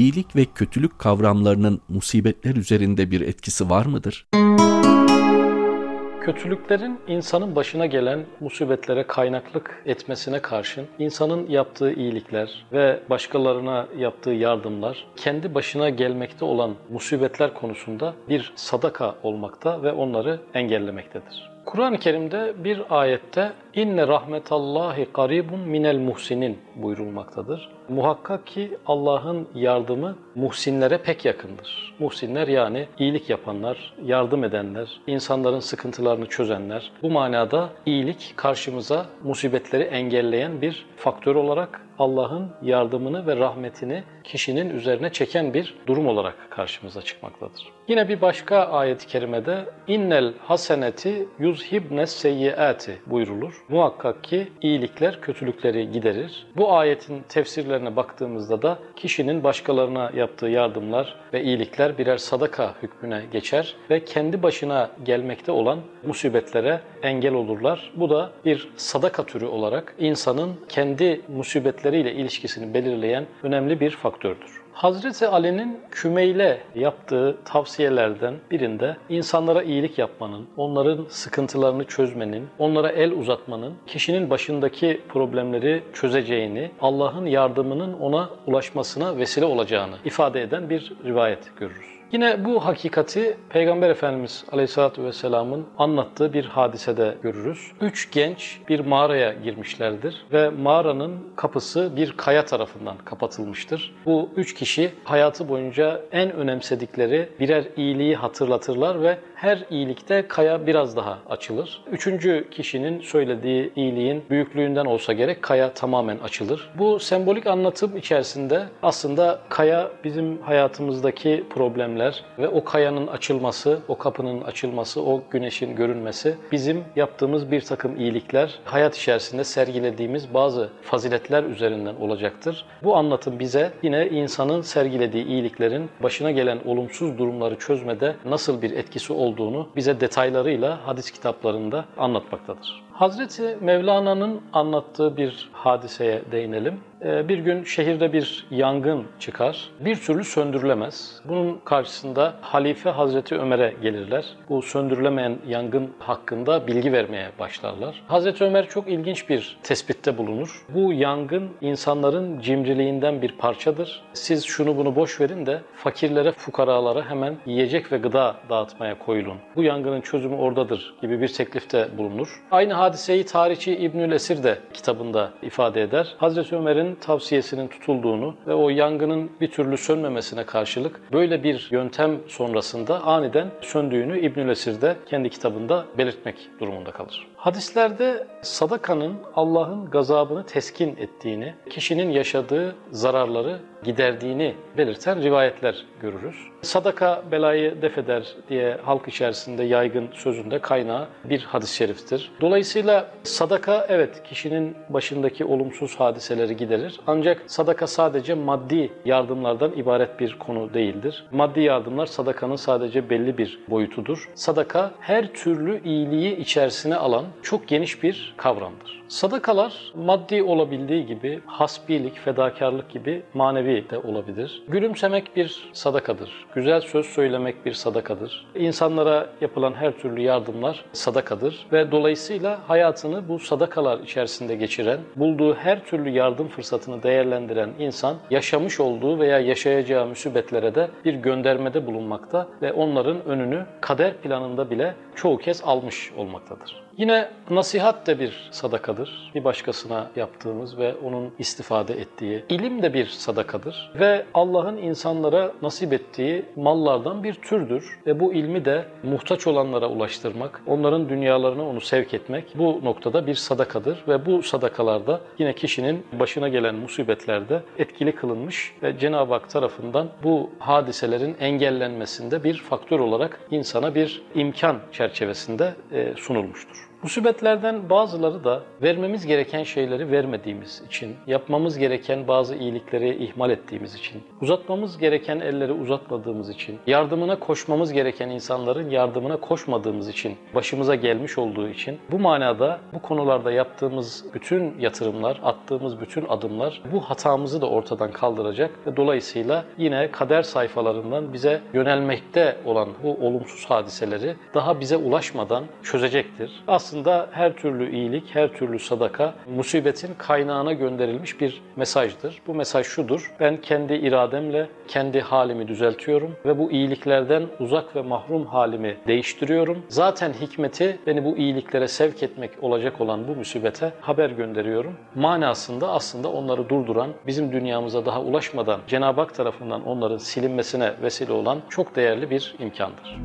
iyilik ve kötülük kavramlarının musibetler üzerinde bir etkisi var mıdır? Kötülüklerin insanın başına gelen musibetlere kaynaklık etmesine karşın insanın yaptığı iyilikler ve başkalarına yaptığı yardımlar kendi başına gelmekte olan musibetler konusunda bir sadaka olmakta ve onları engellemektedir. Kur'an-ı Kerim'de bir ayette inne rahmetallahi qaribun minel muhsinin buyurulmaktadır. Muhakkak ki Allah'ın yardımı muhsinlere pek yakındır. Muhsinler yani iyilik yapanlar, yardım edenler, insanların sıkıntılarını çözenler. Bu manada iyilik karşımıza musibetleri engelleyen bir faktör olarak Allah'ın yardımını ve rahmetini kişinin üzerine çeken bir durum olarak karşımıza çıkmaktadır. Yine bir başka ayet-i kerimede innel haseneti yuzhibnes seyyiati buyurulur. Muhakkak ki iyilikler kötülükleri giderir. Bu ayetin tefsirlerine baktığımızda da kişinin başkalarına yaptığı yardımlar ve iyilikler birer sadaka hükmüne geçer ve kendi başına gelmekte olan musibetlere engel olurlar. Bu da bir sadaka türü olarak insanın kendi musibetleriyle ilişkisini belirleyen önemli bir faktördür. Hazreti Ali'nin kümeyle yaptığı tavsiyelerden birinde insanlara iyilik yapmanın, onların sıkıntılarını çözmenin, onlara el uzatmanın kişinin başındaki problemleri çözeceğini, Allah'ın yardımının ona ulaşmasına vesile olacağını ifade eden bir rivayet görürüz. Yine bu hakikati Peygamber Efendimiz Aleyhisselatü Vesselam'ın anlattığı bir hadisede görürüz. Üç genç bir mağaraya girmişlerdir ve mağaranın kapısı bir kaya tarafından kapatılmıştır. Bu üç kişi hayatı boyunca en önemsedikleri birer iyiliği hatırlatırlar ve her iyilikte kaya biraz daha açılır. Üçüncü kişinin söylediği iyiliğin büyüklüğünden olsa gerek kaya tamamen açılır. Bu sembolik anlatım içerisinde aslında kaya bizim hayatımızdaki problemler ve o kayanın açılması, o kapının açılması, o güneşin görünmesi bizim yaptığımız bir takım iyilikler, hayat içerisinde sergilediğimiz bazı faziletler üzerinden olacaktır. Bu anlatım bize yine insanın sergilediği iyiliklerin başına gelen olumsuz durumları çözmede nasıl bir etkisi olduğunu olduğunu bize detaylarıyla hadis kitaplarında anlatmaktadır. Hazreti Mevlana'nın anlattığı bir hadiseye değinelim. Ee, bir gün şehirde bir yangın çıkar. Bir türlü söndürülemez. Bunun karşısında Halife Hazreti Ömer'e gelirler. Bu söndürülemeyen yangın hakkında bilgi vermeye başlarlar. Hazreti Ömer çok ilginç bir tespitte bulunur. Bu yangın insanların cimriliğinden bir parçadır. Siz şunu bunu boş verin de fakirlere, fukaralara hemen yiyecek ve gıda dağıtmaya koyulun. Bu yangının çözümü oradadır gibi bir teklifte bulunur. Aynı hadiseyi tarihçi İbnül Esir de kitabında ifade eder. Hazreti Ömer'in tavsiyesinin tutulduğunu ve o yangının bir türlü sönmemesine karşılık böyle bir yöntem sonrasında aniden söndüğünü İbnül Esir de kendi kitabında belirtmek durumunda kalır. Hadislerde sadakanın Allah'ın gazabını teskin ettiğini, kişinin yaşadığı zararları giderdiğini belirten rivayetler görürüz. Sadaka belayı defeder diye halk içerisinde yaygın sözünde kaynağı bir hadis-i şeriftir. Dolayısıyla sadaka evet kişinin başındaki olumsuz hadiseleri giderir. Ancak sadaka sadece maddi yardımlardan ibaret bir konu değildir. Maddi yardımlar sadakanın sadece belli bir boyutudur. Sadaka her türlü iyiliği içerisine alan çok geniş bir kavramdır. Sadakalar maddi olabildiği gibi hasbilik, fedakarlık gibi manevi de olabilir. Gülümsemek bir sadakadır. Güzel söz söylemek bir sadakadır. İnsanlara yapılan her türlü yardımlar sadakadır ve dolayısıyla hayatını bu sadakalar içerisinde geçiren, bulduğu her türlü yardım fırsatını değerlendiren insan yaşamış olduğu veya yaşayacağı müsibetlere de bir göndermede bulunmakta ve onların önünü kader planında bile çoğu kez almış olmaktadır. Yine nasihat de bir sadakadır. Bir başkasına yaptığımız ve onun istifade ettiği. İlim de bir sadakadır. Ve Allah'ın insanlara nasip ettiği mallardan bir türdür. Ve bu ilmi de muhtaç olanlara ulaştırmak, onların dünyalarına onu sevk etmek bu noktada bir sadakadır. Ve bu sadakalarda yine kişinin başına gelen musibetlerde etkili kılınmış ve Cenab-ı Hak tarafından bu hadiselerin engellenmesinde bir faktör olarak insana bir imkan çerçevesinde sunulmuştur. Musibetlerden bazıları da vermemiz gereken şeyleri vermediğimiz için, yapmamız gereken bazı iyilikleri ihmal ettiğimiz için, uzatmamız gereken elleri uzatmadığımız için, yardımına koşmamız gereken insanların yardımına koşmadığımız için, başımıza gelmiş olduğu için bu manada bu konularda yaptığımız bütün yatırımlar, attığımız bütün adımlar bu hatamızı da ortadan kaldıracak ve dolayısıyla yine kader sayfalarından bize yönelmekte olan bu olumsuz hadiseleri daha bize ulaşmadan çözecektir. Aslında her türlü iyilik, her türlü sadaka musibetin kaynağına gönderilmiş bir mesajdır. Bu mesaj şudur. Ben kendi irademle kendi halimi düzeltiyorum ve bu iyiliklerden uzak ve mahrum halimi değiştiriyorum. Zaten hikmeti beni bu iyiliklere sevk etmek olacak olan bu musibete haber gönderiyorum. Manasında aslında onları durduran, bizim dünyamıza daha ulaşmadan Cenab-ı Hak tarafından onların silinmesine vesile olan çok değerli bir imkandır.